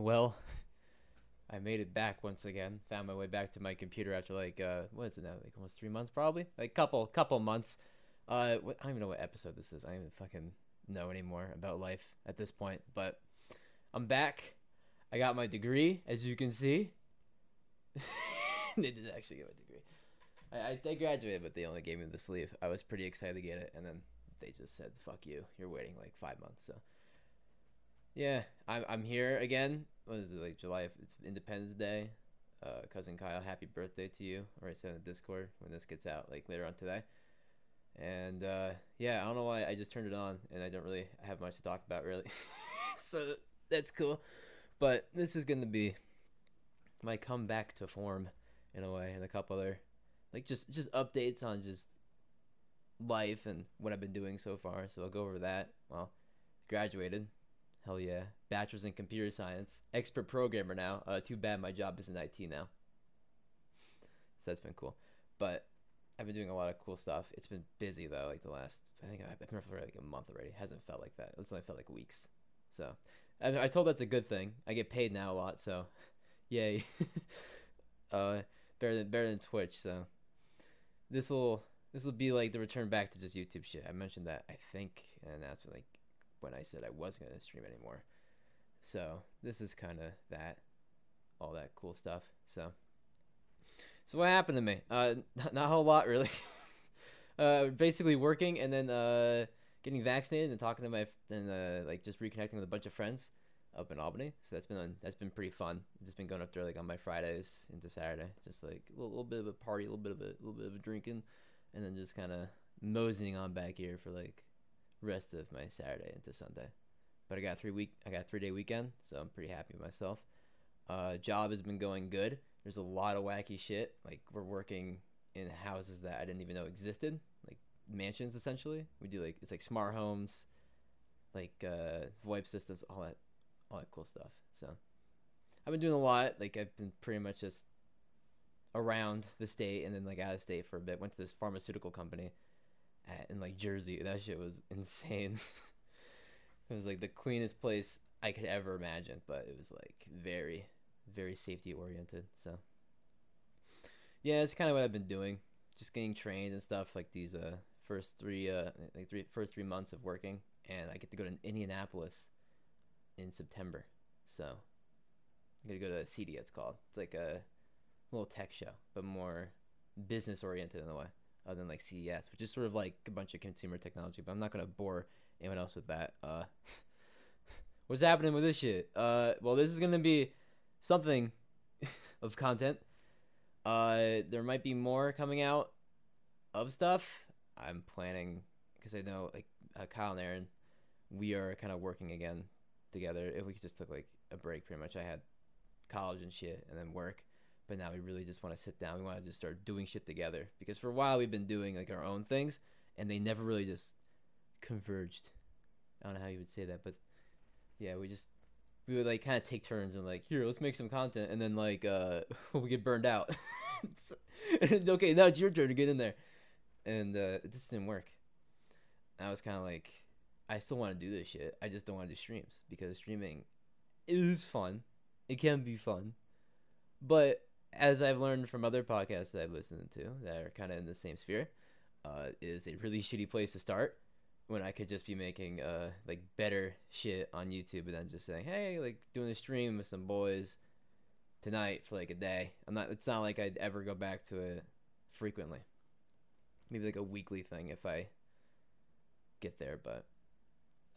well, I made it back once again. Found my way back to my computer after like uh, what is it now? Like almost three months, probably. Like couple, couple months. Uh, what, I don't even know what episode this is. I don't even fucking know anymore about life at this point. But I'm back. I got my degree, as you can see. they didn't actually get my degree. I, I graduated, but they only gave me the sleeve. I was pretty excited to get it, and then they just said, "Fuck you, you're waiting like five months." So, yeah, I'm I'm here again. What is it like July? It's Independence Day. Uh, cousin Kyle, happy birthday to you. I said in the Discord when this gets out, like later on today. And uh, yeah, I don't know why I just turned it on, and I don't really have much to talk about really. so that's cool. But this is gonna be my comeback to form in a way, and a couple other like just just updates on just life and what I've been doing so far. So I'll go over that. Well, graduated. Hell yeah. Bachelor's in computer science. Expert programmer now. Uh, too bad my job is in IT now. So that's been cool. But I've been doing a lot of cool stuff. It's been busy though, like the last I think I've been for like a month already. It hasn't felt like that. It's only felt like weeks. So I, I told that's a good thing. I get paid now a lot, so yay. uh better than better than Twitch, so this will this will be like the return back to just YouTube shit. I mentioned that I think, and that's like when I said I wasn't gonna stream anymore. So this is kind of that, all that cool stuff. So, so what happened to me? Uh, not, not a whole lot really. uh, basically working and then uh, getting vaccinated and talking to my and uh, like just reconnecting with a bunch of friends up in Albany. So that's been on, that's been pretty fun. Just been going up there like on my Fridays into Saturday, just like a little, little bit of a party, a little bit of a little bit of a drinking, and then just kind of moseying on back here for like rest of my Saturday into Sunday. But I got three week I got three day weekend, so I'm pretty happy with myself. Uh, job has been going good. There's a lot of wacky shit. Like we're working in houses that I didn't even know existed, like mansions essentially. We do like it's like smart homes, like uh, VoIP systems, all that, all that cool stuff. So I've been doing a lot. Like I've been pretty much just around the state and then like out of state for a bit. Went to this pharmaceutical company at, in like Jersey. That shit was insane. it was like the cleanest place I could ever imagine, but it was like very, very safety oriented. So yeah, it's kind of what I've been doing. Just getting trained and stuff like these uh first three uh like three first three months of working, and I get to go to Indianapolis in September. So I'm gonna go to CEDIA. It's called. It's like a little tech show, but more business oriented in a way, other than like CES, which is sort of like a bunch of consumer technology. But I'm not gonna bore anyone else with that. Uh, what's happening with this shit? Uh, well, this is gonna be something of content. Uh, there might be more coming out of stuff. I'm planning because I know like uh, Kyle and Aaron, we are kind of working again together. If we could just took like a break, pretty much. I had college and shit, and then work. But now we really just want to sit down. We want to just start doing shit together because for a while we've been doing like our own things, and they never really just converged. I don't know how you would say that, but yeah, we just we would like kind of take turns and like here, let's make some content, and then like uh we get burned out. okay, now it's your turn to get in there, and uh, it just didn't work. I was kind of like, I still want to do this shit. I just don't want to do streams because streaming is fun. It can be fun, but as I've learned from other podcasts that I've listened to that are kind of in the same sphere, uh, is a really shitty place to start when I could just be making uh like better shit on YouTube and then just saying, hey, like doing a stream with some boys tonight for like a day. I'm not. It's not like I'd ever go back to it frequently. Maybe like a weekly thing if I get there, but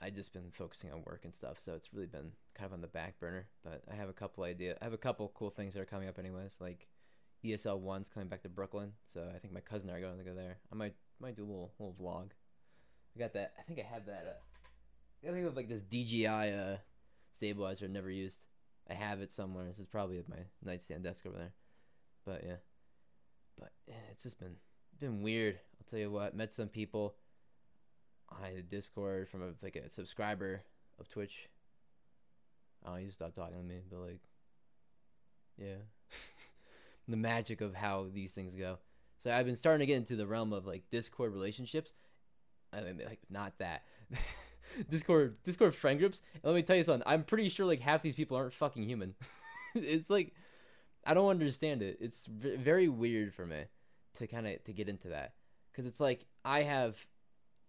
I just been focusing on work and stuff, so it's really been kind of on the back burner. But I have a couple idea. I have a couple cool things that are coming up, anyways. Like ESL one's coming back to Brooklyn, so I think my cousin and I are going to go there. I might might do a little little vlog. I got that. I think I have that. Uh, I think of like this DJI uh, stabilizer never used. I have it somewhere. This is probably at my nightstand desk over there. But yeah, but yeah, it's just been been weird. I'll tell you what. Met some people on the Discord from a like a subscriber of Twitch. Oh, he stopped talking to me, but like, yeah, the magic of how these things go. So I've been starting to get into the realm of like Discord relationships. I mean, like not that. Discord Discord friend groups. And let me tell you something. I'm pretty sure like half these people aren't fucking human. it's like I don't understand it. It's v- very weird for me to kind of to get into that because it's like I have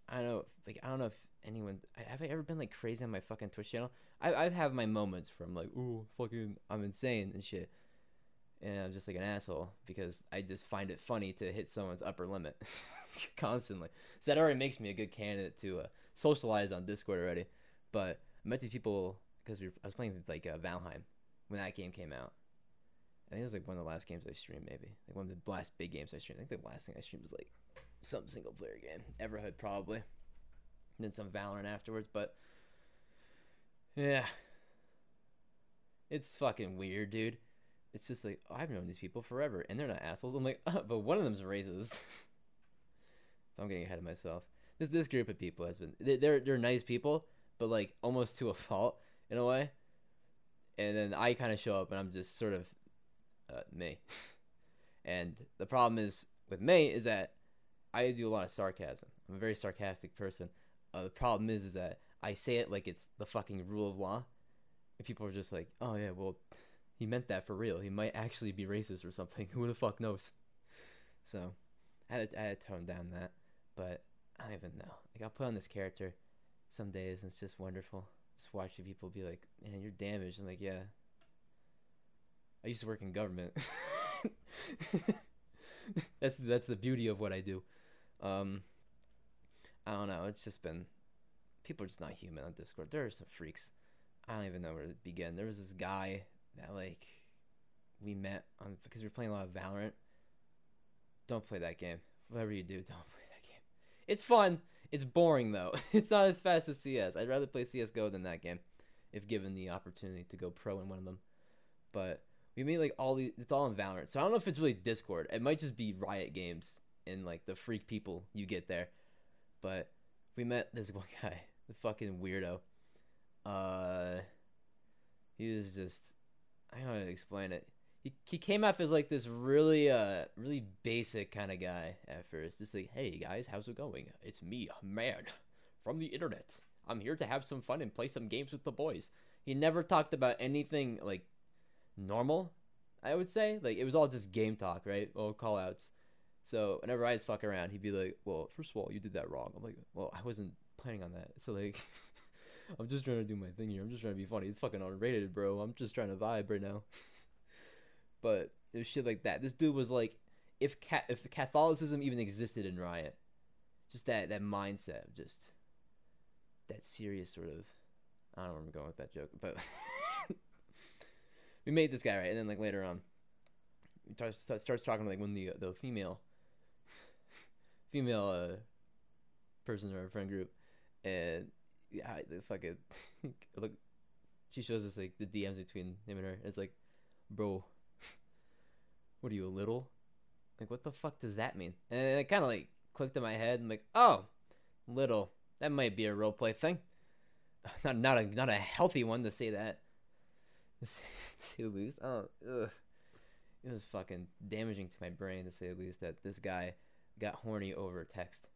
I don't know like I don't know if anyone have I ever been like crazy on my fucking Twitch channel. I I have my moments where I'm like ooh fucking I'm insane and shit. And I'm just like an asshole because I just find it funny to hit someone's upper limit constantly. So that already makes me a good candidate to uh, socialize on Discord already. But I met these people because we I was playing like uh, Valheim when that game came out. I think it was like one of the last games I streamed, maybe like one of the last big games I streamed. I think the last thing I streamed was like some single player game, Everhood probably, and then some Valorant afterwards. But yeah, it's fucking weird, dude. It's just like oh, I've known these people forever, and they're not assholes. I'm like, oh, but one of them's racist. I'm getting ahead of myself. This this group of people has been they're they're nice people, but like almost to a fault in a way. And then I kind of show up and I'm just sort of uh, me. and the problem is with me is that I do a lot of sarcasm. I'm a very sarcastic person. Uh, the problem is is that I say it like it's the fucking rule of law, and people are just like, "Oh yeah, well, he meant that for real. He might actually be racist or something. Who the fuck knows?" So, I had to, I had to tone down that, but I don't even know. Like I'll put on this character some days, and it's just wonderful. Just watching people be like, "Man, you're damaged." I'm like, "Yeah." I used to work in government. that's that's the beauty of what I do. Um, I don't know. It's just been people are just not human on Discord. There are some freaks. I don't even know where to begin. There was this guy that like we met on because we were playing a lot of Valorant. Don't play that game. Whatever you do, don't play that game. It's fun. It's boring though. It's not as fast as CS. I'd rather play CS:GO than that game, if given the opportunity to go pro in one of them. But we made like all these. It's all in Valorant. So I don't know if it's really Discord. It might just be Riot Games and like the freak people you get there. But we met this one guy, the fucking weirdo. Uh, he was just. I don't know how to explain it. He, he came off as like this really uh really basic kind of guy at first. Just like, hey guys, how's it going? It's me, man, from the internet. I'm here to have some fun and play some games with the boys. He never talked about anything like normal, I would say. Like it was all just game talk, right? Well, call outs. So whenever I'd fuck around, he'd be like, "Well, first of all, you did that wrong." I'm like, "Well, I wasn't planning on that." So like, I'm just trying to do my thing here. I'm just trying to be funny. It's fucking unrated, bro. I'm just trying to vibe right now. but it was shit like that. This dude was like, if cat if Catholicism even existed in Riot, just that that mindset of just that serious sort of. I don't know where I'm going with that joke, but we made this guy right, and then like later on, he starts, starts talking like when the the female female uh, persons in our friend group, and yeah, the fucking look, she shows us like the DMs between him and her. And It's like, bro, what are you a little? Like, what the fuck does that mean? And it kind of like clicked in my head. I'm like, oh, little. That might be a role play thing. Not not a not a healthy one to say that. To say the least. Oh, ugh. It was fucking damaging to my brain to say the least that this guy got horny over text.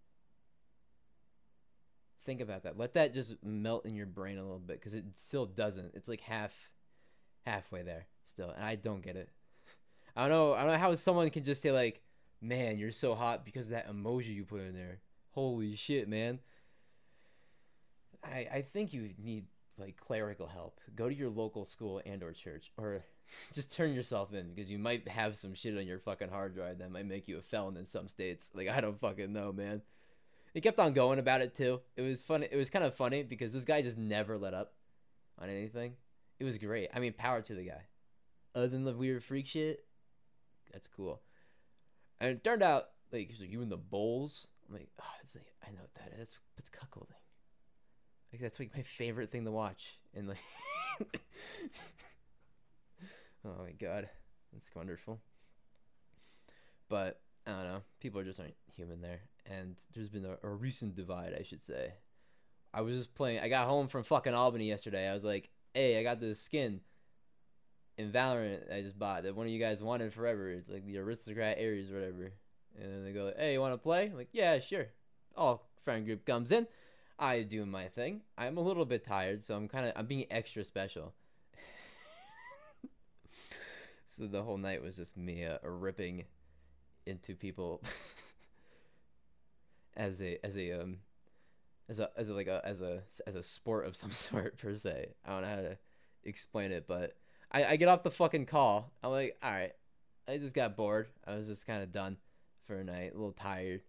Think about that. Let that just melt in your brain a little bit because it still doesn't. It's like half, halfway there still, and I don't get it. I don't know. I don't know how someone can just say like, "Man, you're so hot" because of that emoji you put in there. Holy shit, man. I I think you need like clerical help. Go to your local school and or church, or just turn yourself in because you might have some shit on your fucking hard drive that might make you a felon in some states. Like I don't fucking know, man. He kept on going about it too. It was funny. It was kind of funny because this guy just never let up on anything. It was great. I mean, power to the guy. Other than the weird freak shit, that's cool. And it turned out like he's like you in the bowls. I'm like, oh, it's like I know what that is. It's cuckolding. Like that's like my favorite thing to watch. And like, oh my god, that's wonderful. But I don't know. People just aren't human there, and there's been a, a recent divide, I should say. I was just playing. I got home from fucking Albany yesterday. I was like, "Hey, I got this skin in Valorant I just bought that one of you guys wanted forever. It's like the aristocrat Ares or whatever." And then they go, "Hey, you want to play?" I'm like, "Yeah, sure." All friend group comes in. I do my thing. I'm a little bit tired, so I'm kind of I'm being extra special. So the whole night was just me uh, ripping into people as a as a um as a as a like a as a as a sport of some sort per se. I don't know how to explain it, but I, I get off the fucking call. I'm like, all right, I just got bored. I was just kind of done for a night, a little tired.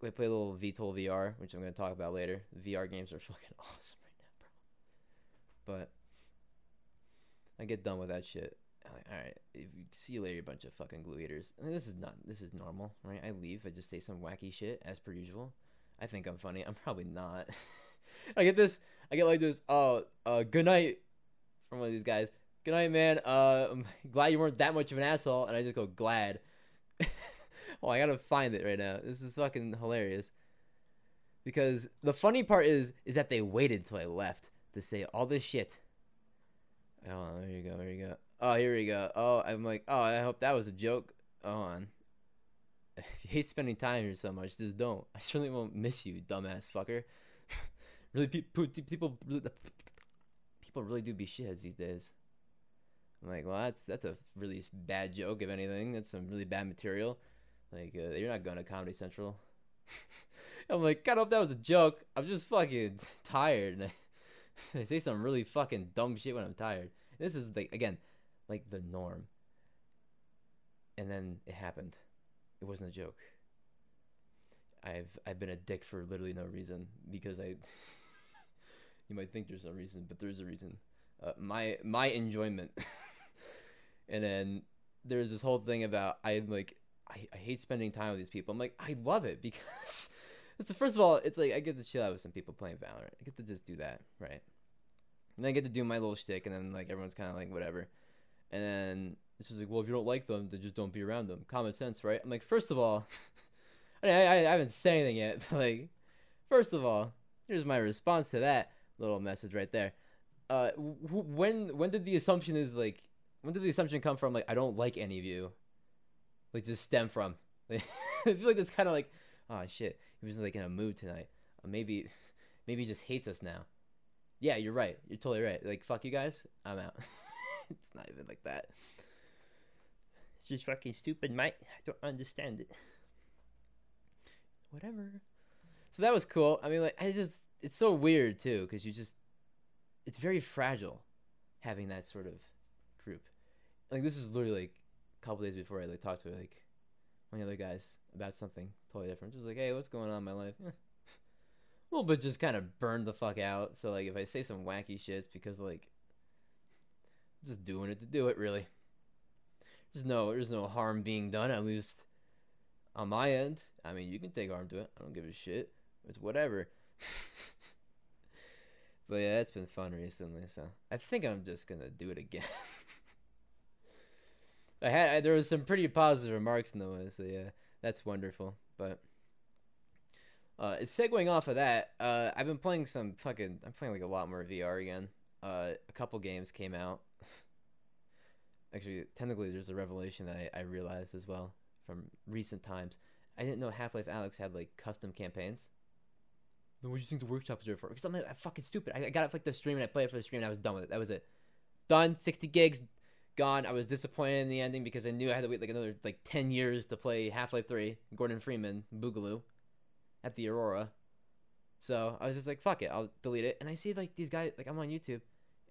We play a little VTOL VR, which I'm gonna talk about later. VR games are fucking awesome right now, bro. But I get done with that shit. Like, all right, if you see you later, bunch of fucking glue eaters. I mean, this is not this is normal, right? I leave, I just say some wacky shit as per usual. I think I'm funny. I'm probably not. I get this. I get like this. Oh, uh, good night from one of these guys. Good night, man. Uh, I'm glad you weren't that much of an asshole. And I just go glad. oh, I gotta find it right now. This is fucking hilarious. Because the funny part is, is that they waited till I left to say all this shit. Oh, there you go. There you go. Oh, here we go. Oh, I'm like, oh, I hope that was a joke. Hold on. If you hate spending time here so much, just don't. I certainly won't miss you, dumbass fucker. really, people, people, people really do be shitheads these days. I'm like, well, that's that's a really bad joke. If anything, that's some really bad material. Like, uh, you're not going to Comedy Central. I'm like, God, I hope that was a joke. I'm just fucking tired. I say some really fucking dumb shit when I'm tired. This is like again, like the norm. And then it happened. It wasn't a joke. I've I've been a dick for literally no reason because I. you might think there's no reason, but there's a reason. Uh, my my enjoyment. and then there's this whole thing about I like I, I hate spending time with these people. I'm like I love it because the first of all it's like I get to chill out with some people playing Valorant. I get to just do that right, and then I get to do my little shtick, and then like everyone's kind of like whatever, and then it's just like well if you don't like them then just don't be around them. Common sense, right? I'm like first of all, I, I, I haven't said anything yet, but like first of all, here's my response to that little message right there. Uh, when when did the assumption is like when did the assumption come from? Like, I don't like any of you. Like, just stem from. Like, I feel like that's kind of like, oh shit, he was like in a mood tonight. Uh, maybe, maybe he just hates us now. Yeah, you're right. You're totally right. Like, fuck you guys. I'm out. it's not even like that. It's just fucking stupid, mate. I don't understand it. Whatever. So that was cool. I mean, like, I just, it's so weird too, because you just, it's very fragile having that sort of group. Like this is literally like a couple days before I like talked to like one of the other guys about something totally different. Just like, hey, what's going on in my life? Little bit just kind of burned the fuck out. So like if I say some wacky shit, because like I'm just doing it to do it really. There's no there's no harm being done, at least on my end. I mean you can take harm to it. I don't give a shit. It's whatever. but yeah, it's been fun recently, so I think I'm just gonna do it again. I had I, there was some pretty positive remarks in the one, so yeah, that's wonderful. But uh, segueing off of that, uh, I've been playing some fucking. I'm playing like a lot more VR again. Uh, a couple games came out. Actually, technically, there's a revelation that I, I realized as well from recent times. I didn't know Half Life Alyx had like custom campaigns. Then what do you think the workshop is there for? Because I'm, like, fucking stupid. I, I got it for like the stream and I played it for the stream and I was done with it. That was it. Done. 60 gigs gone. I was disappointed in the ending because I knew I had to wait like another like ten years to play Half Life Three, Gordon Freeman, Boogaloo, at the Aurora. So I was just like, fuck it, I'll delete it. And I see like these guys, like I'm on YouTube,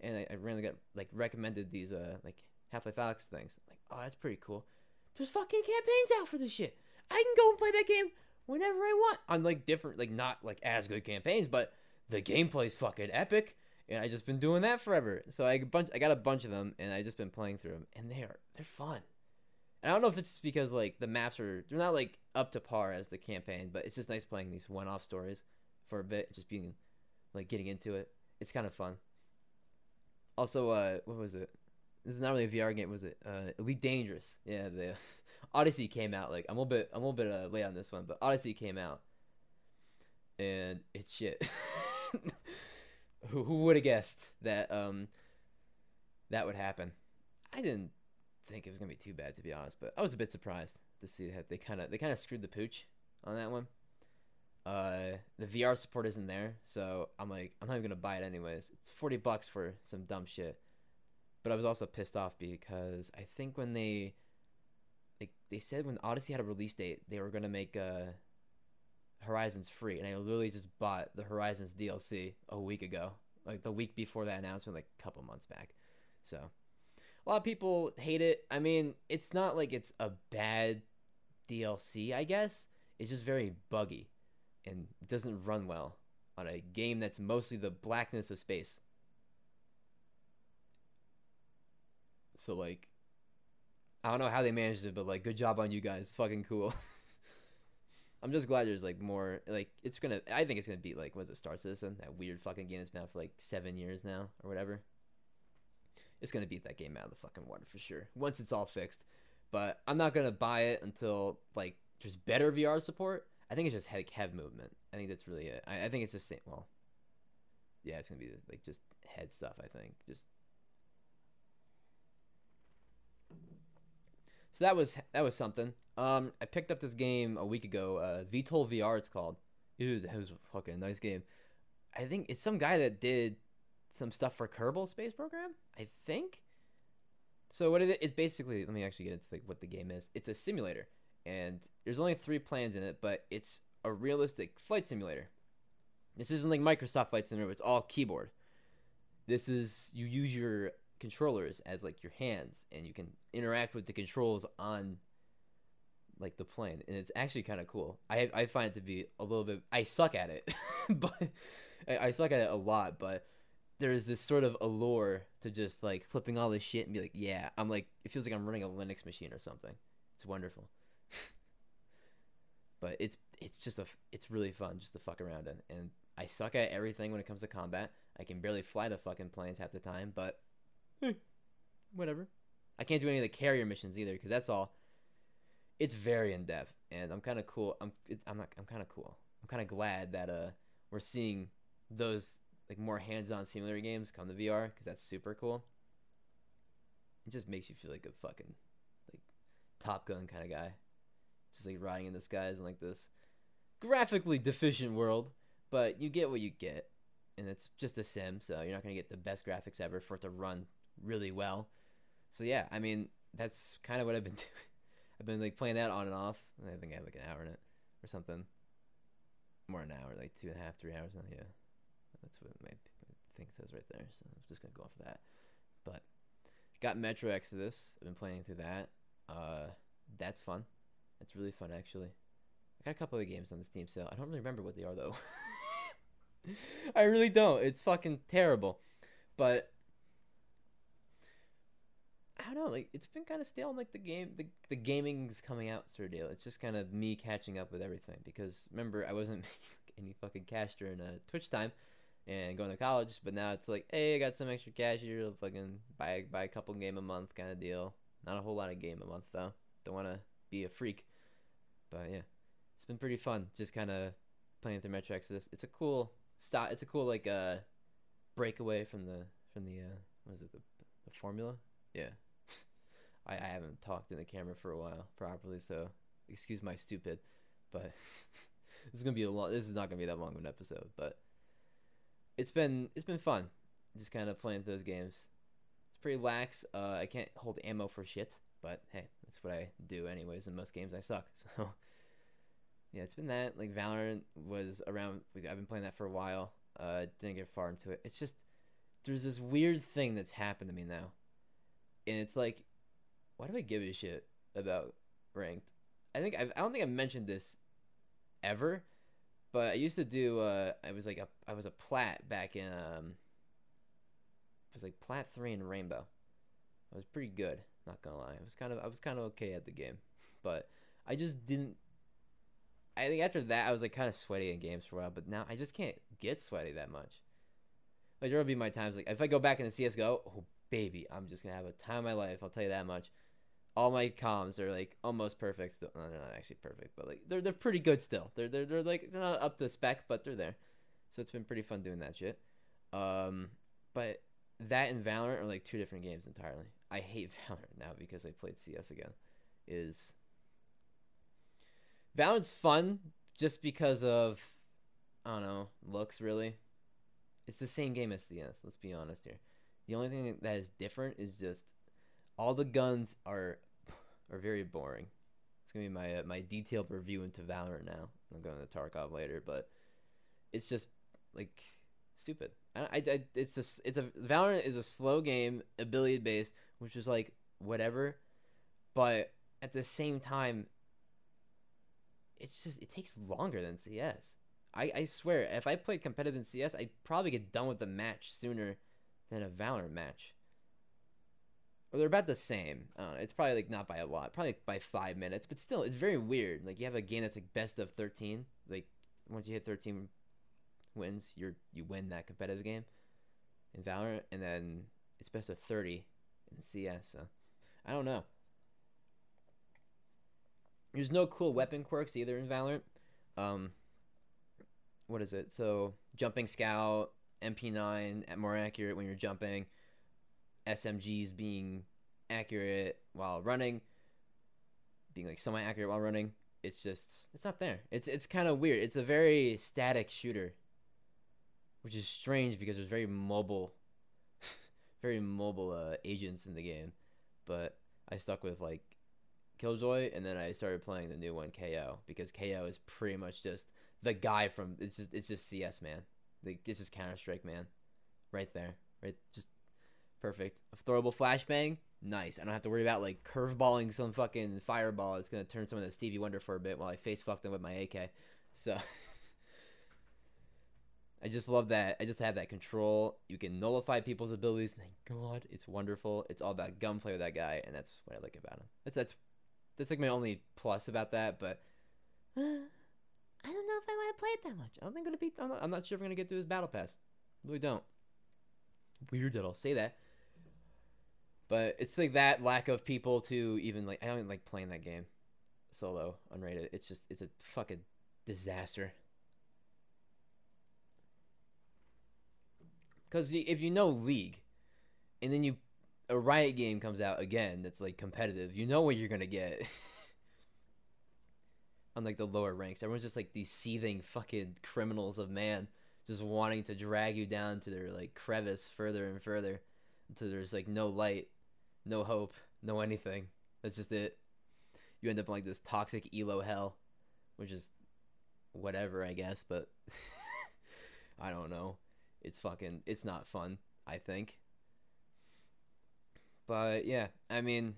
and I, I randomly got like recommended these uh like Half Life Alyx things. I'm like, oh, that's pretty cool. There's fucking campaigns out for this shit. I can go and play that game whenever I want on like different, like not like as good campaigns, but the gameplay's fucking epic and I just been doing that forever. So I bunch, I got a bunch of them, and I just been playing through them, and they are they're fun. And I don't know if it's because like the maps are they're not like up to par as the campaign, but it's just nice playing these one-off stories for a bit, just being like getting into it. It's kind of fun. Also, uh, what was it? This is not really a VR game, was it? Uh, Elite Dangerous. Yeah, the Odyssey came out. Like I'm a little bit, I'm a little bit uh, late on this one, but Odyssey came out, and it's shit. Who who would have guessed that um that would happen? I didn't think it was gonna be too bad to be honest, but I was a bit surprised to see that they kind of they kind of screwed the pooch on that one. Uh, the VR support isn't there, so I'm like, I'm not even gonna buy it anyways. It's forty bucks for some dumb shit. But I was also pissed off because I think when they, like, they said when Odyssey had a release date, they were gonna make uh, Horizons free, and I literally just bought the Horizons DLC a week ago, like the week before that announcement, like a couple months back. So, a lot of people hate it. I mean, it's not like it's a bad DLC, I guess. It's just very buggy and doesn't run well on a game that's mostly the blackness of space. So like I don't know how they managed it, but like good job on you guys. Fucking cool. I'm just glad there's like more like it's gonna I think it's gonna be like was it Star Citizen? That weird fucking game that's been out for like seven years now or whatever. It's gonna beat that game out of the fucking water for sure. Once it's all fixed. But I'm not gonna buy it until like there's better VR support. I think it's just head head movement. I think that's really it. I, I think it's the same. Well, yeah, it's gonna be like just head stuff. I think just. So that was that was something. Um, I picked up this game a week ago. Uh, VTOL VR, it's called. Dude, that was a fucking nice game. I think it's some guy that did some stuff for Kerbal Space Program. I think. So what it is basically? Let me actually get into the, what the game is. It's a simulator and there's only three planes in it, but it's a realistic flight simulator. This isn't like Microsoft Flight Simulator; it's all keyboard. This is you use your controllers as like your hands, and you can interact with the controls on like the plane, and it's actually kind of cool. I I find it to be a little bit. I suck at it, but I, I suck at it a lot, but there's this sort of allure to just like flipping all this shit and be like, yeah, I'm like, it feels like I'm running a Linux machine or something. It's wonderful but it's it's just a it's really fun just to fuck around in. And I suck at everything when it comes to combat. I can barely fly the fucking planes half the time, but eh, whatever. I can't do any of the carrier missions either because that's all. It's very in depth, and I'm kind of cool. I'm I'm not I'm kind of cool. I'm kind of glad that uh we're seeing those like more hands-on simulator games come to VR because that's super cool. It just makes you feel like a fucking like Top Gun kind of guy just like riding in the skies in like this graphically deficient world, but you get what you get, and it's just a sim, so you're not gonna get the best graphics ever for it to run really well. So yeah, I mean that's kind of what I've been doing. I've been like playing that on and off. I think I have like an hour in it or something. More an hour, like two and a half, three hours now. Yeah, that's what my thing says right there. So I'm just gonna go off of that. But got Metro Exodus. I've been playing through that. Uh, that's fun. It's really fun actually. I got a couple of games on the Steam sale. I don't really remember what they are though. I really don't. It's fucking terrible. But I don't know, like it's been kind of stale like the game the the gaming's coming out sort of deal. It's just kind of me catching up with everything because remember I wasn't making any fucking cash during uh, Twitch time and going to college, but now it's like, hey, I got some extra cash here, fucking buy buy a couple game a month kind of deal. Not a whole lot of game a month though. Don't want to be a freak. But yeah, it's been pretty fun. Just kind of playing through Metro Exodus. It's a cool stop. It's a cool like uh breakaway from the from the uh what is it the the formula? Yeah. I, I haven't talked in the camera for a while properly, so excuse my stupid. But this is gonna be a long. This is not gonna be that long of an episode, but it's been it's been fun. Just kind of playing those games. It's pretty lax. Uh, I can't hold ammo for shit. But hey, that's what I do anyways. In most games, I suck. So yeah, it's been that. Like Valorant was around. I've been playing that for a while. Uh, didn't get far into it. It's just there's this weird thing that's happened to me now, and it's like, why do I give a shit about ranked? I think I've, I don't think I've mentioned this ever, but I used to do. Uh, I was like a I was a plat back in um. It was like plat three in Rainbow. I was pretty good. Not gonna lie, I was kind of I was kind of okay at the game, but I just didn't. I think after that I was like kind of sweaty in games for a while, but now I just can't get sweaty that much. Like there'll be my times like if I go back into CS:GO, oh baby, I'm just gonna have a time of my life. I'll tell you that much. All my comms are like almost perfect. Still, no, they're not actually perfect, but like they're they're pretty good still. They're they're they're like they're not up to spec, but they're there. So it's been pretty fun doing that shit. Um, but that and Valorant are like two different games entirely. I hate Valorant now because I played CS again. Is Valorant's fun just because of I don't know looks really. It's the same game as CS. Let's be honest here. The only thing that is different is just all the guns are are very boring. It's gonna be my uh, my detailed review into Valorant now. I'm going to Tarkov later, but it's just like stupid. I, I, I it's a it's a Valorant is a slow game, ability based, which is like whatever, but at the same time, it's just it takes longer than CS. I, I swear, if I played competitive in CS, I'd probably get done with the match sooner than a Valorant match. Or they're about the same. It's probably like not by a lot, probably by five minutes, but still, it's very weird. Like you have a game that's like best of thirteen. Like once you hit thirteen wins, you're you win that competitive game in Valorant, and then it's best of thirty in CS. So I don't know. There's no cool weapon quirks either in Valorant. Um, what is it? So jumping scout, MP9 more accurate when you're jumping. SMGs being accurate while running, being like semi accurate while running. It's just it's not there. It's it's kind of weird. It's a very static shooter, which is strange because there's very mobile, very mobile uh, agents in the game. But I stuck with like Killjoy, and then I started playing the new one KAY/O because KAY/O is pretty much just the guy from it's just it's just CS man. Like it's just Counter Strike man, right there, right just Perfect. A throwable flashbang. Nice. I don't have to worry about like curveballing some fucking fireball. It's gonna turn someone into Stevie Wonder for a bit while I face fuck them with my AK. So I just love that. I just have that control. You can nullify people's abilities. Thank God, it's wonderful. It's all about gunplay with that guy, and that's what I like about him. That's that's that's like my only plus about that. But I don't know if I want to play it that much. I don't think I'm gonna be. I'm not, I'm not sure if I'm gonna get through his battle pass. Really don't. Weird that I'll say that. But it's like that lack of people to even like I don't even like playing that game solo unrated. It's just it's a fucking disaster. Because if you know League, and then you a Riot game comes out again that's like competitive, you know what you're gonna get. On like the lower ranks, everyone's just like these seething fucking criminals of man, just wanting to drag you down to their like crevice further and further, until there's like no light no hope, no anything. That's just it. You end up in like this toxic elo hell, which is whatever, I guess, but I don't know. It's fucking it's not fun, I think. But yeah, I mean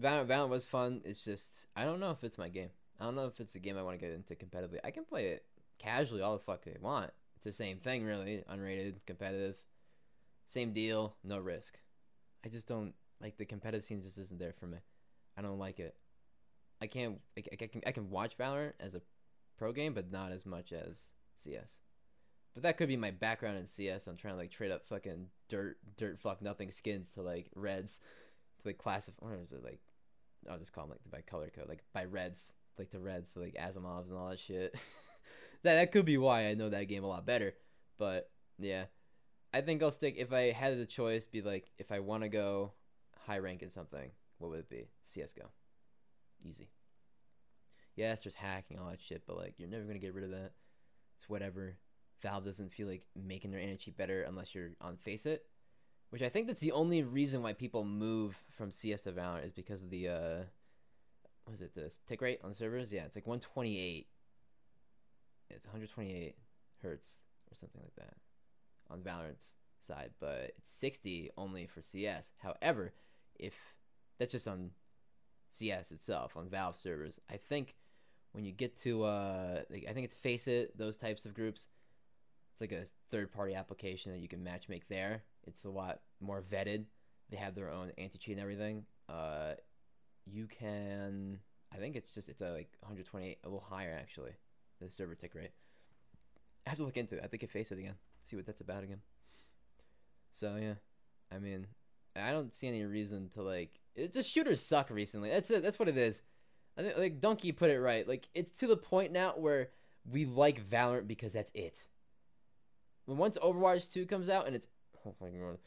Valorant, Valorant was fun. It's just I don't know if it's my game. I don't know if it's a game I want to get into competitively. I can play it casually all the fuck I want. It's the same thing really, unrated, competitive. Same deal, no risk. I just don't like the competitive scene. Just isn't there for me. I don't like it. I can't. I, I can. I can watch Valorant as a pro game, but not as much as CS. But that could be my background in CS. I'm trying to like trade up fucking dirt, dirt, fuck nothing skins to like reds, to like classify. What is it like? I'll just call them like by color code, like by reds, like the reds, so like Asiimovs and all that shit. that that could be why I know that game a lot better. But yeah, I think I'll stick if I had the choice. Be like, if I want to go high rank in something, what would it be? CS:GO, easy. Yes, there's hacking, all that shit, but like, you're never gonna get rid of that. It's whatever. Valve doesn't feel like making their energy better unless you're on FACEIT, which I think that's the only reason why people move from CS to Valorant is because of the uh, what is it? This tick rate on servers? Yeah, it's like 128. It's 128 hertz or something like that on Valorant's side, but it's 60 only for CS. However, if that's just on CS itself on Valve servers, I think when you get to uh, I think it's FACEIT, those types of groups, it's like a third party application that you can match make there. It's a lot more vetted. They have their own anti cheat and everything. Uh, you can, I think it's just it's a like 128, a little higher actually, the server tick rate. I have to look into it. I think it FACEIT again see what that's about again. So yeah, I mean, I don't see any reason to like. It just shooters suck recently. That's it. That's what it is. I think like Donkey put it right. Like it's to the point now where we like Valorant because that's it. When once Overwatch two comes out and it's oh my god,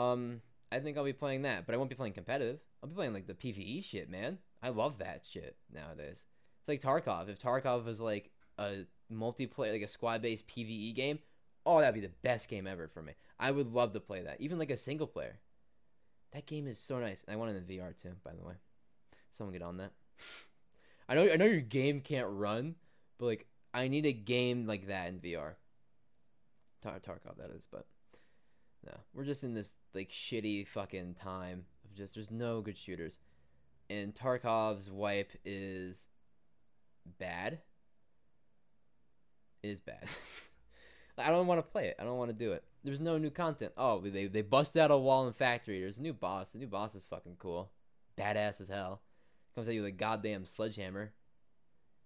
um, I think I'll be playing that, but I won't be playing competitive. I'll be playing like the PVE shit, man. I love that shit nowadays. It's like Tarkov. If Tarkov was like a multiplayer, like a squad-based PVE game, oh, that'd be the best game ever for me. I would love to play that, even like a single player. That game is so nice. I want it in VR too, by the way. Someone get on that. I know, I know your game can't run, but like, I need a game like that in VR. Tar- Tarkov, that is, but no, we're just in this like shitty fucking time of just there's no good shooters, and Tarkov's wipe is bad. Is bad. I don't want to play it. I don't want to do it. There's no new content. Oh, they they busted out a wall in factory. There's a new boss. The new boss is fucking cool, badass as hell. Comes at you with a goddamn sledgehammer.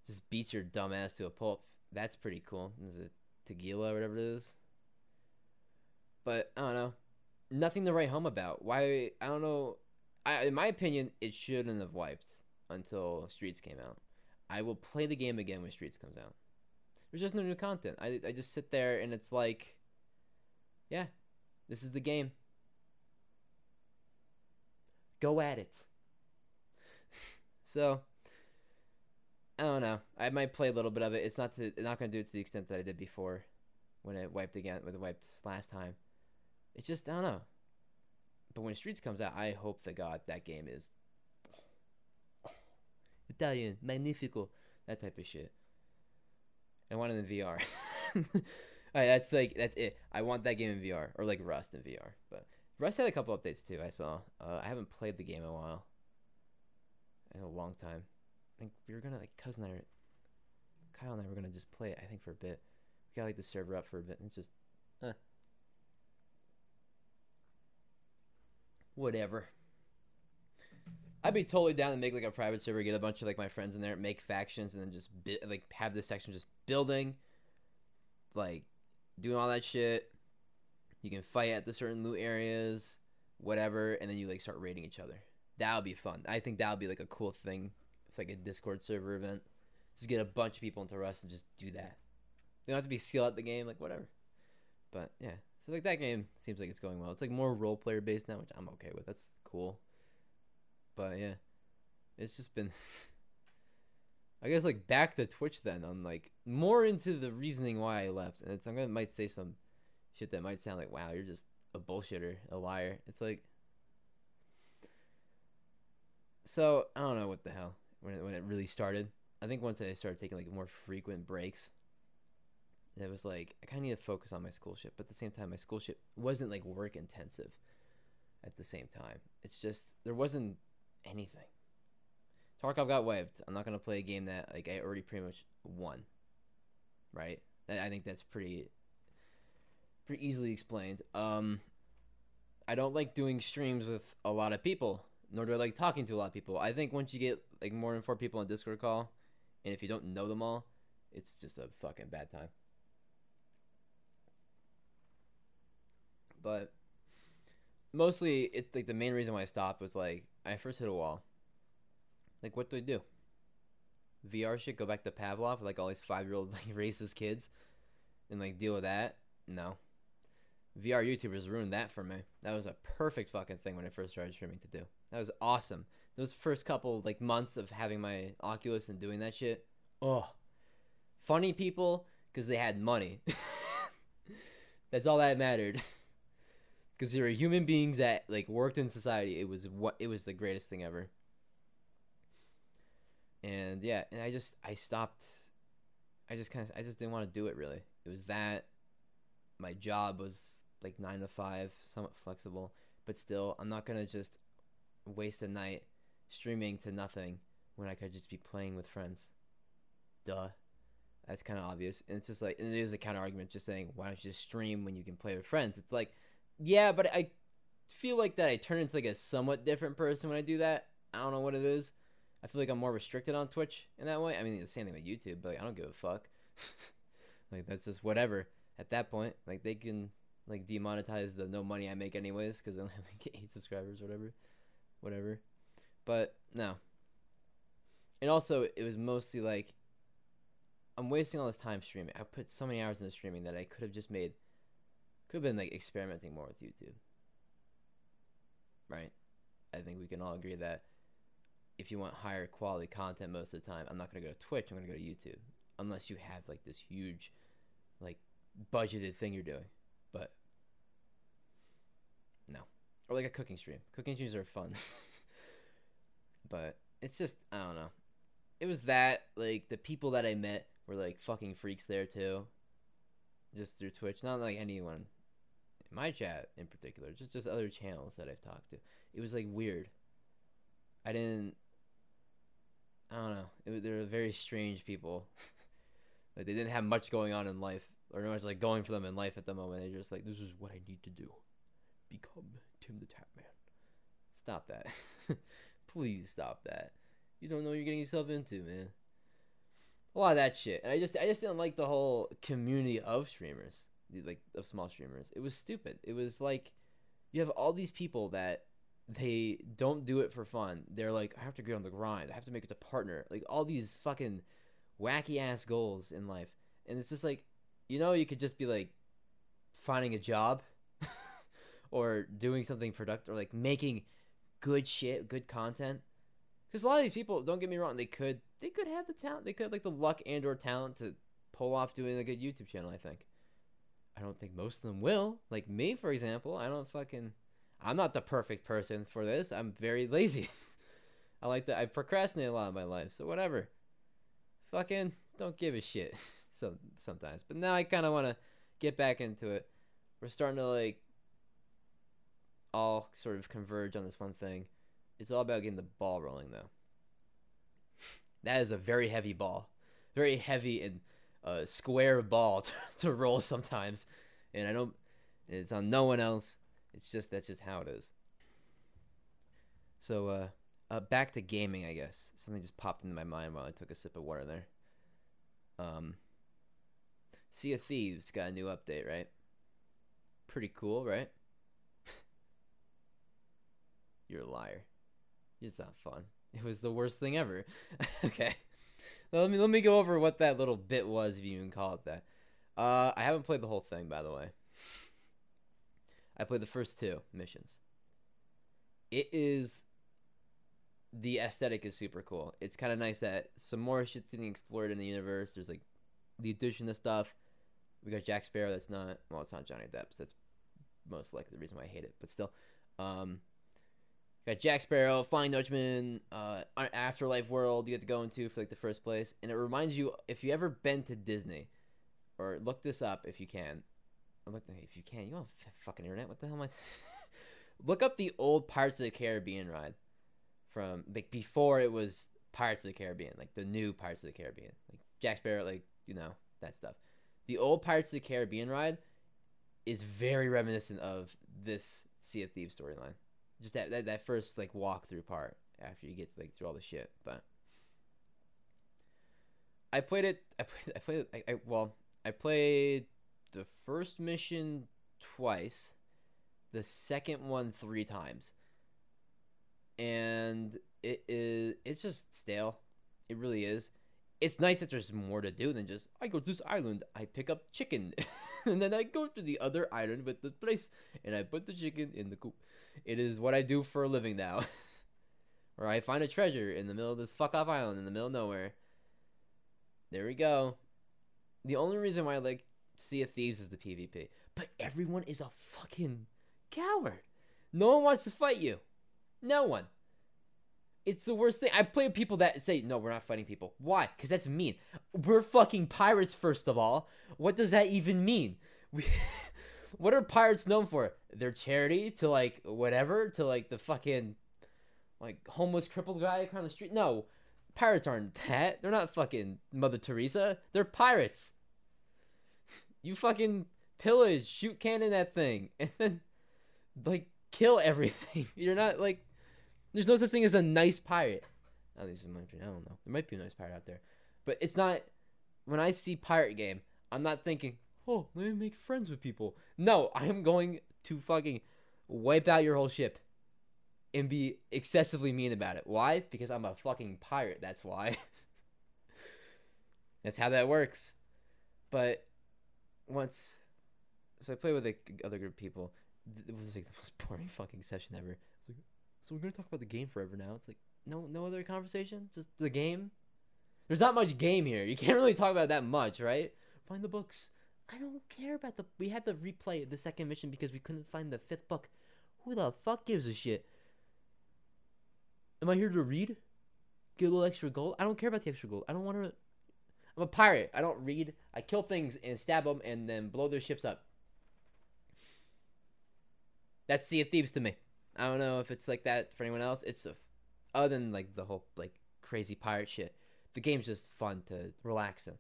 Just beats your dumb ass to a pulp. That's pretty cool. Is it Tagila or whatever it is? But I don't know. Nothing to write home about. Why? I don't know. I, in my opinion, it shouldn't have wiped until Streets came out. I will play the game again when Streets comes out. There's just no new content. I, I just sit there and it's like, yeah, this is the game. Go at it. so, I don't know. I might play a little bit of it. It's not to not to do it to the extent that I did before, when it wiped again, when it wiped last time. It's just I don't know. But when Streets comes out, I hope to God that game is Italian, magnifico, that type of shit. I want it in VR. That's like that's it. I want that game in VR or like Rust in VR. But Rust had a couple updates too. I saw. Uh, I haven't played the game in a while. In a long time. I think we were gonna like cousin and I, Kyle and I were gonna just play it. I think for a bit. We got like the server up for a bit. And it's just, eh. Whatever. I'd be totally down to make like a private server, get a bunch of like my friends in there, make factions, and then just bi- like have this section just building, like doing all that shit. You can fight at the certain loot areas, whatever, and then you like start raiding each other. That would be fun. I think that would be like a cool thing. It's like a Discord server event. Just get a bunch of people into Rust and just do that. You don't have to be skilled at the game, like whatever. But yeah, so like that game seems like it's going well. It's like more role player based now, which I'm okay with. That's cool. But yeah, it's just been. I guess like back to Twitch then on like more into the reasoning why I left, and it's I'm gonna might say some shit that might sound like wow you're just a bullshitter, a liar. It's like so I don't know what the hell when it, when it really started. I think once I started taking like more frequent breaks, it was like I kind of need to focus on my school shit, but at the same time my school shit wasn't like work intensive. At the same time, it's just there wasn't anything. Tarkov got wiped. I'm not gonna play a game that like I already pretty much won. Right? I think that's pretty pretty easily explained. Um I don't like doing streams with a lot of people, nor do I like talking to a lot of people. I think once you get like more than four people on Discord call, and if you don't know them all, it's just a fucking bad time. But mostly it's like the main reason why I stopped was like I first hit a wall. Like what do I do? VR shit, go back to Pavlov, like all these five year old like racist kids, and like deal with that? No. VR YouTubers ruined that for me. That was a perfect fucking thing when I first started streaming to do. That was awesome. Those first couple like months of having my Oculus and doing that shit. Oh, funny people because they had money. That's all that mattered. Because they were human beings that like worked in society. It was what it was the greatest thing ever. And yeah, and I just I stopped. I just kind of I just didn't want to do it really. It was that my job was like nine to five, somewhat flexible, but still, I'm not gonna just waste a night streaming to nothing when I could just be playing with friends. Duh. That's kind of obvious. And it's just like, and it is a counter argument just saying, why don't you just stream when you can play with friends? It's like, yeah, but I feel like that I turn into like a somewhat different person when I do that. I don't know what it is. I feel like I'm more restricted on Twitch in that way. I mean, the same thing with YouTube, but like, I don't give a fuck. like that's just whatever at that point. Like they can like demonetize the no money I make anyways because I only have like eight subscribers or whatever, whatever. But no. And also, it was mostly like I'm wasting all this time streaming. I put so many hours into streaming that I could have just made, could have been like experimenting more with YouTube. Right? I think we can all agree that if you want higher quality content most of the time, I'm not gonna go to Twitch. I'm gonna go to YouTube, unless you have like this huge, like budgeted thing you're doing. But no, or like a cooking stream. Cooking streams are fun, but it's just I don't know. It was that like the people that I met were like fucking freaks there too, just through Twitch. Not like anyone my chat in particular, just just other channels that I've talked to. It was like weird. I didn't. I don't know. It, they were very strange people. like they didn't have much going on in life, or much like going for them in life at the moment. They're just like, this is what I need to do. Become Tim the Tap Man. Stop that. Please stop that. You don't know what you're getting yourself into, man. A lot of that shit, and I just I just didn't like the whole community of streamers, like of small streamers. It was stupid. It was like you have all these people that they don't do it for fun. They're like, I have to get on the grind. I have to make it to partner. Like all these fucking wacky ass goals in life, and it's just like, you know, you could just be like finding a job or doing something productive or like making good shit, good content. Because a lot of these people, don't get me wrong, they could they could have the talent, they could have like the luck and or talent to pull off doing like a YouTube channel. I think. I don't think most of them will. Like me, for example, I don't fucking. I'm not the perfect person for this. I'm very lazy. I like that. I procrastinate a lot in my life, so whatever. Fucking don't give a shit. So sometimes, but now I kind of want to get back into it. We're starting to like all sort of converge on this one thing. It's all about getting the ball rolling, though. That is a very heavy ball, very heavy and uh, square ball to, to roll sometimes, and I don't. It's on no one else. It's just that's just how it is. So uh, uh, back to gaming, I guess. Something just popped into my mind while I took a sip of water there. Um, Sea of Thieves got a new update, right? Pretty cool, right? You're a liar. It's not fun. It was the worst thing ever. okay. Now, let me let me go over what that little bit was, if you even call it that. Uh, I haven't played the whole thing, by the way. I played the first two missions. It is the aesthetic is super cool. It's kind of nice that some more shit's getting explored in the universe. There's like the addition of stuff. We got Jack Sparrow. That's not well. It's not Johnny Depp. That's most likely the reason why I hate it. But still, um, got Jack Sparrow, Flying Dutchman, uh, Afterlife World. You have to go into for like the first place, and it reminds you if you ever been to Disney, or look this up if you can. Look if you can. You don't have fucking internet. What the hell am I? look up the old Pirates of the Caribbean ride from like before it was Pirates of the Caribbean, like the new Pirates of the Caribbean, like Jack Sparrow, like you know that stuff. The old Pirates of the Caribbean ride is very reminiscent of this Sea of Thieves storyline. Just that, that that first like walkthrough part after you get like through all the shit. But I played it. I played. I played. I, I well, I played the first mission twice, the second one three times and it is it's just stale. It really is. It's nice that there's more to do than just I go to this island, I pick up chicken, and then I go to the other island with the place, and I put the chicken in the coop. It is what I do for a living now. or I find a treasure in the middle of this fuck off island in the middle of nowhere. There we go. The only reason why I like Sea of Thieves is the PvP. But everyone is a fucking coward. No one wants to fight you. No one. It's the worst thing. I play with people that say, no, we're not fighting people. Why? Because that's mean. We're fucking pirates, first of all. What does that even mean? We, what are pirates known for? Their charity to, like, whatever? To, like, the fucking, like, homeless, crippled guy across the street? No. Pirates aren't that. They're not fucking Mother Teresa. They're pirates. You fucking pillage, shoot cannon that thing, and then, like, kill everything. You're not, like, there's no such thing as a nice pirate. At least in my opinion, I don't know. There might be a nice pirate out there, but it's not. When I see pirate game, I'm not thinking, "Oh, let me make friends with people." No, I am going to fucking wipe out your whole ship and be excessively mean about it. Why? Because I'm a fucking pirate. That's why. that's how that works. But once, so I play with like other group of people. It was like the most boring fucking session ever. So we're gonna talk about the game forever now. It's like, No, no other conversation. Just the game. There's not much game here. You can't really talk about that much, right? Find the books. I don't care about the. We had to replay the second mission because we couldn't find the fifth book. Who the fuck gives a shit? Am I here to read? Get a little extra gold? I don't care about the extra gold. I don't want to. I'm a pirate. I don't read. I kill things and stab them and then blow their ships up. That's Sea of Thieves to me. I don't know if it's like that for anyone else. It's a, other than like the whole like crazy pirate shit. The game's just fun to relax in.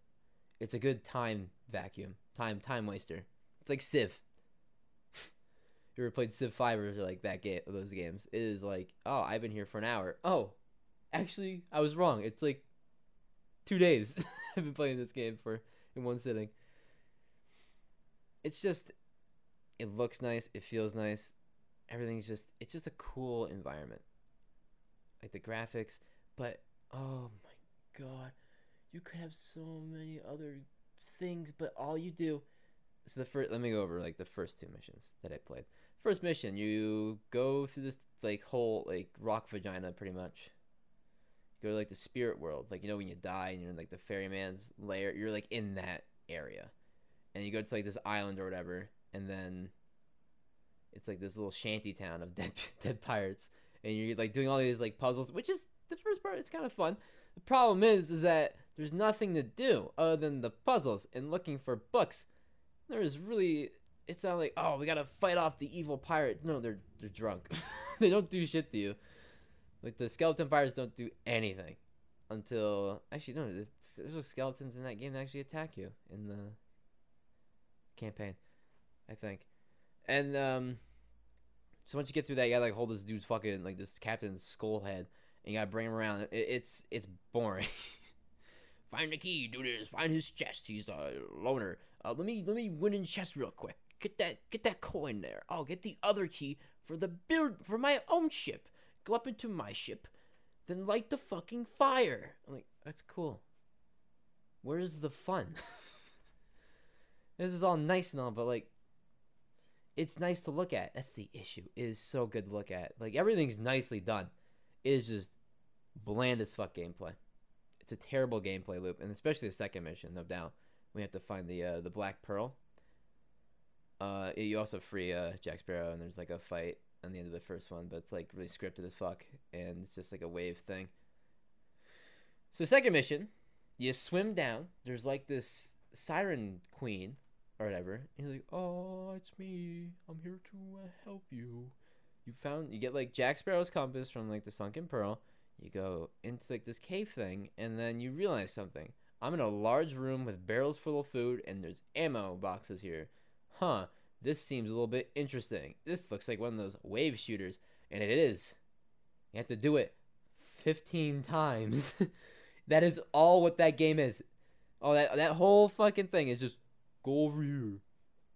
It's a good time vacuum, time time waster. It's like Civ. you ever played Civ Five or like that game? Those games it is like, oh, I've been here for an hour. Oh, actually, I was wrong. It's like two days. I've been playing this game for in one sitting. It's just, it looks nice. It feels nice. Everything's just, it's just a cool environment. Like the graphics, but oh my god, you could have so many other things, but all you do. So the first, let me go over like the first two missions that I played. First mission, you go through this like whole like rock vagina, pretty much go to like the spirit world like you know when you die and you're in like the ferryman's lair you're like in that area and you go to like this island or whatever and then it's like this little shanty town of dead dead pirates. And you're like doing all these like puzzles which is the first part it's kind of fun. The problem is is that there's nothing to do other than the puzzles and looking for books. There is really it's not like oh we gotta fight off the evil pirate no they're they're drunk. They don't do shit to you. Like the skeleton pirates don't do anything until actually no, there's, there's skeletons in that game that actually attack you in the campaign, I think. And um, so once you get through that, you gotta like hold this dude's fucking like this captain's skull head, and you gotta bring him around. It, it's it's boring. Find the key, do this. Find his chest. He's a loner. Uh, let me let me win in chest real quick. Get that get that coin there. I'll get the other key for the build for my own ship go up into my ship, then light the fucking fire. I'm like, that's cool. Where's the fun? this is all nice and all, but like, it's nice to look at. That's the issue. It is so good to look at. Like everything's nicely done. It is just bland as fuck gameplay. It's a terrible gameplay loop, and especially the second mission, no doubt. We have to find the uh, the Black Pearl. Uh, you also free uh, Jack Sparrow, and there's like a fight on the end of the first one, but it's like really scripted as fuck, and it's just like a wave thing. So second mission, you swim down. There's like this siren queen or whatever. And he's like, "Oh, it's me. I'm here to uh, help you." You found you get like Jack Sparrow's compass from like the Sunken Pearl. You go into like this cave thing, and then you realize something. I'm in a large room with barrels full of food, and there's ammo boxes here. Huh? This seems a little bit interesting. This looks like one of those wave shooters, and it is. You have to do it 15 times. that is all what that game is. Oh, that that whole fucking thing is just go over here.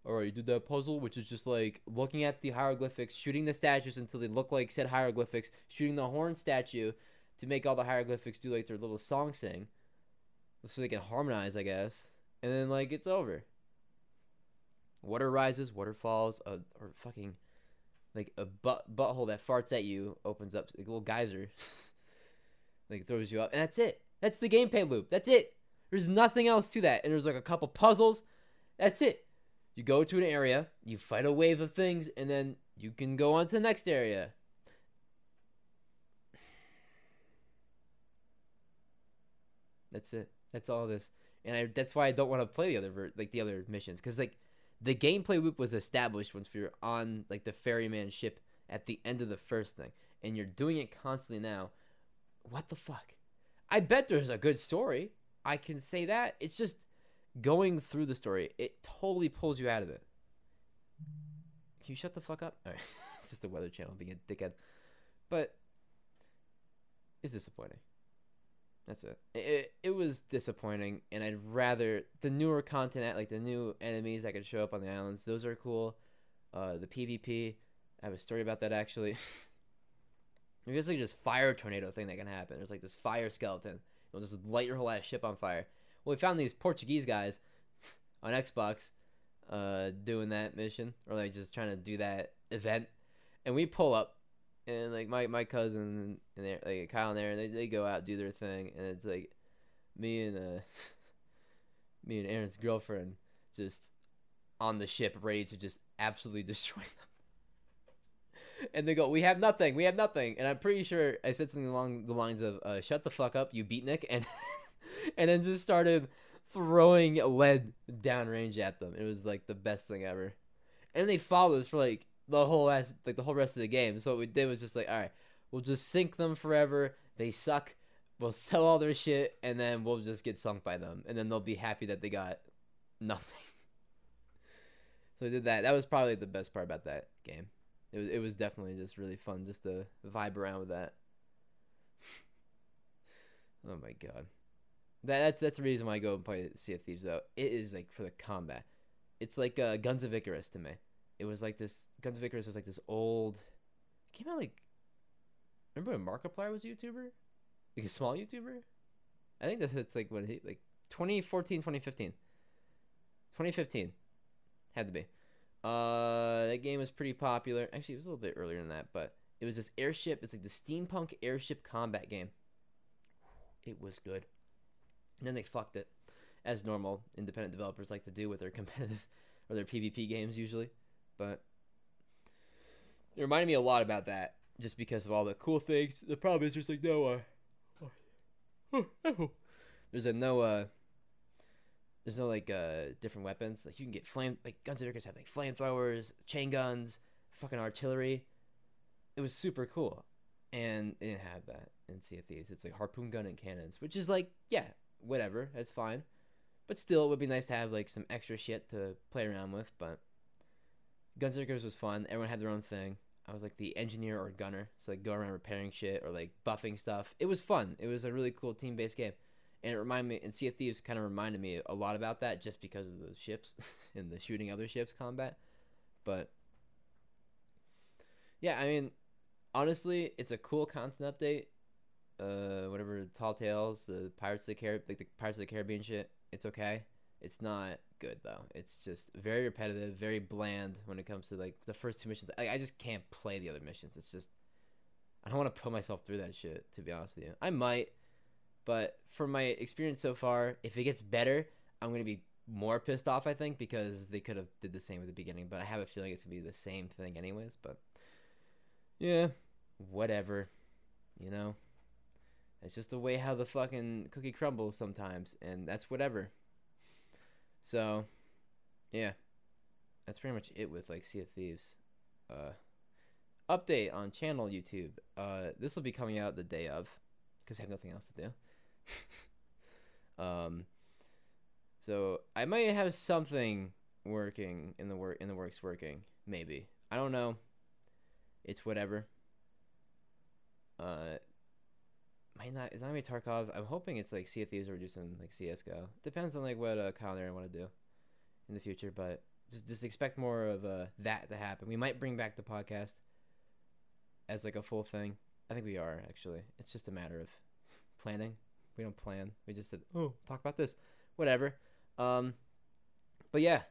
All right, you did that puzzle, which is just like looking at the hieroglyphics, shooting the statues until they look like said hieroglyphics, shooting the horn statue to make all the hieroglyphics do like their little song sing, so they can harmonize, I guess. And then like it's over water rises, water falls, uh, or fucking like a butt butthole that farts at you opens up like a little geyser, like throws you up, and that's it. That's the gameplay loop. That's it. There's nothing else to that, and there's like a couple puzzles. That's it. You go to an area, you fight a wave of things, and then you can go on to the next area. That's it. That's all this, and I, that's why I don't want to play the other ver- like the other missions because like the gameplay loop was established once we were on like the ferryman ship at the end of the first thing, and you're doing it constantly now. What the fuck? I bet there's a good story. I can say that. It's just going through the story. It totally pulls you out of it. Can you shut the fuck up? Right. it's just the Weather Channel being a dickhead. But it's disappointing. That's it. it. It was disappointing, and I'd rather the newer content, like the new enemies that could show up on the islands. Those are cool. Uh, the PvP. I have a story about that actually. There's like this fire tornado thing that can happen. There's like this fire skeleton. It'll just light your whole ass ship on fire. Well, we found these Portuguese guys on Xbox uh, doing that mission, or like just trying to do that event, and we pull up and like my my cousin and they like Kyle and Aaron, they they go out do their thing, and it's like me and uh me and Aaron's girlfriend just on the ship, ready to just absolutely destroy them. and they go, "We have nothing. We have nothing." And I'm pretty sure I said something along the lines of, uh, "Shut the fuck up, you beatnik," and and then just started throwing lead downrange at them. It was like the best thing ever. And they followed us for like the whole rest, like the whole rest of the game. So what we did was just like, all right, we'll just sink them forever. They suck. We'll sell all their shit, and then we'll just get sunk by them, and then they'll be happy that they got nothing. so we did that. That was probably the best part about that game. It was it was definitely just really fun just to vibe around with that. oh my god. That, that's that's the reason why I go and play Sea of Thieves though. It is like for the combat. It's like uh, Guns of Icarus to me. It was like this Guns of Icarus was like this old came out like remember when Markiplier was a YouTuber? Like a small YouTuber? I think that's like when he like 2014, 2015. 2015. Had to be. Uh that game was pretty popular. Actually, it was a little bit earlier than that, but it was this airship. It's like the steampunk airship combat game. It was good. And then they fucked it, as normal independent developers like to do with their competitive or their PvP games usually. But it reminded me a lot about that, just because of all the cool things. The problem is there's like no, uh, oh, oh, there's a no, uh, there's no like uh different weapons. Like you can get flame, like Guns Icarus have like flamethrowers, chain guns, fucking artillery. It was super cool, and it didn't have that in Sea of Thieves. It's like harpoon gun and cannons, which is like yeah, whatever, that's fine. But still, it would be nice to have like some extra shit to play around with. But Guns Icarus was fun. Everyone had their own thing. I was like the engineer or gunner, so like go around repairing shit or like buffing stuff. It was fun. It was a really cool team based game, and it reminded me. And Sea of Thieves kind of reminded me a lot about that, just because of the ships and the shooting other ships combat. But yeah, I mean, honestly, it's a cool content update uh whatever Tall Tales, the Pirates of the Caribbean, like the Pirates of the Caribbean shit. It's okay. It's not good though. It's just very repetitive, very bland when it comes to like the first two missions. I, I just can't play the other missions. It's just I don't want to put myself through that shit. To be honest with you, I might, but from my experience so far, if it gets better, I'm gonna be more pissed off. I think because they could have did the same at the beginning, but I have a feeling it's gonna be the same thing anyways. But yeah, whatever, you know. It's just the way how the fucking cookie crumbles sometimes, and that's whatever. So, yeah, that's pretty much it with like Sea of Thieves. Uh, update on channel YouTube. Uh, this will be coming out the day of, because I have nothing else to do. um, so I might have something working in the work in the works working maybe I don't know. It's whatever. Uh, might not. It's not gonna be Tarkov. I'm hoping it's like Sea of Thieves or in like CS:GO. Depends on like what uh, Kyle and I want to do in the future, but just just expect more of uh, that to happen. We might bring back the podcast as like a full thing. I think we are actually. It's just a matter of planning. We don't plan. We just said, "Oh, talk about this." Whatever. Um but yeah.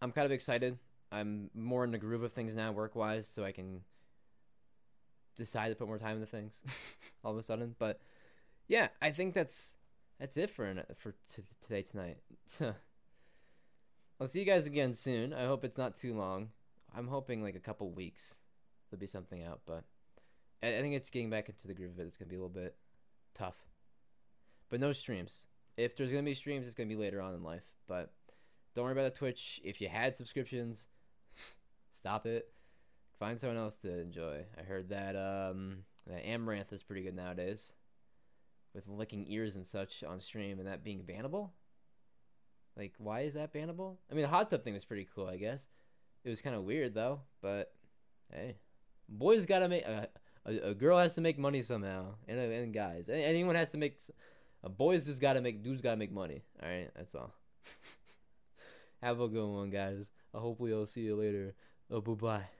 I'm kind of excited. I'm more in the groove of things now work-wise so I can decide to put more time into things all of a sudden. But yeah, I think that's that's it for for t- today tonight. I'll see you guys again soon. I hope it's not too long. I'm hoping like a couple weeks there'll be something out, but I, I think it's getting back into the groove of it. It's gonna be a little bit tough, but no streams. If there's gonna be streams, it's gonna be later on in life. But don't worry about the Twitch. If you had subscriptions, stop it find someone else to enjoy. I heard that um that Amouranth is pretty good nowadays, with licking ears and such on stream, and that being bannable. Like, why is that bannable? I mean, the hot tub thing was pretty cool, I guess. It was kind of weird though, but hey, boys gotta make uh, a, a girl has to make money somehow, and and guys, anyone has to make. A boys just gotta make dudes gotta make money. All right, that's all. Have a good one, guys. hopefully I'll see you later. Oh, bye bye.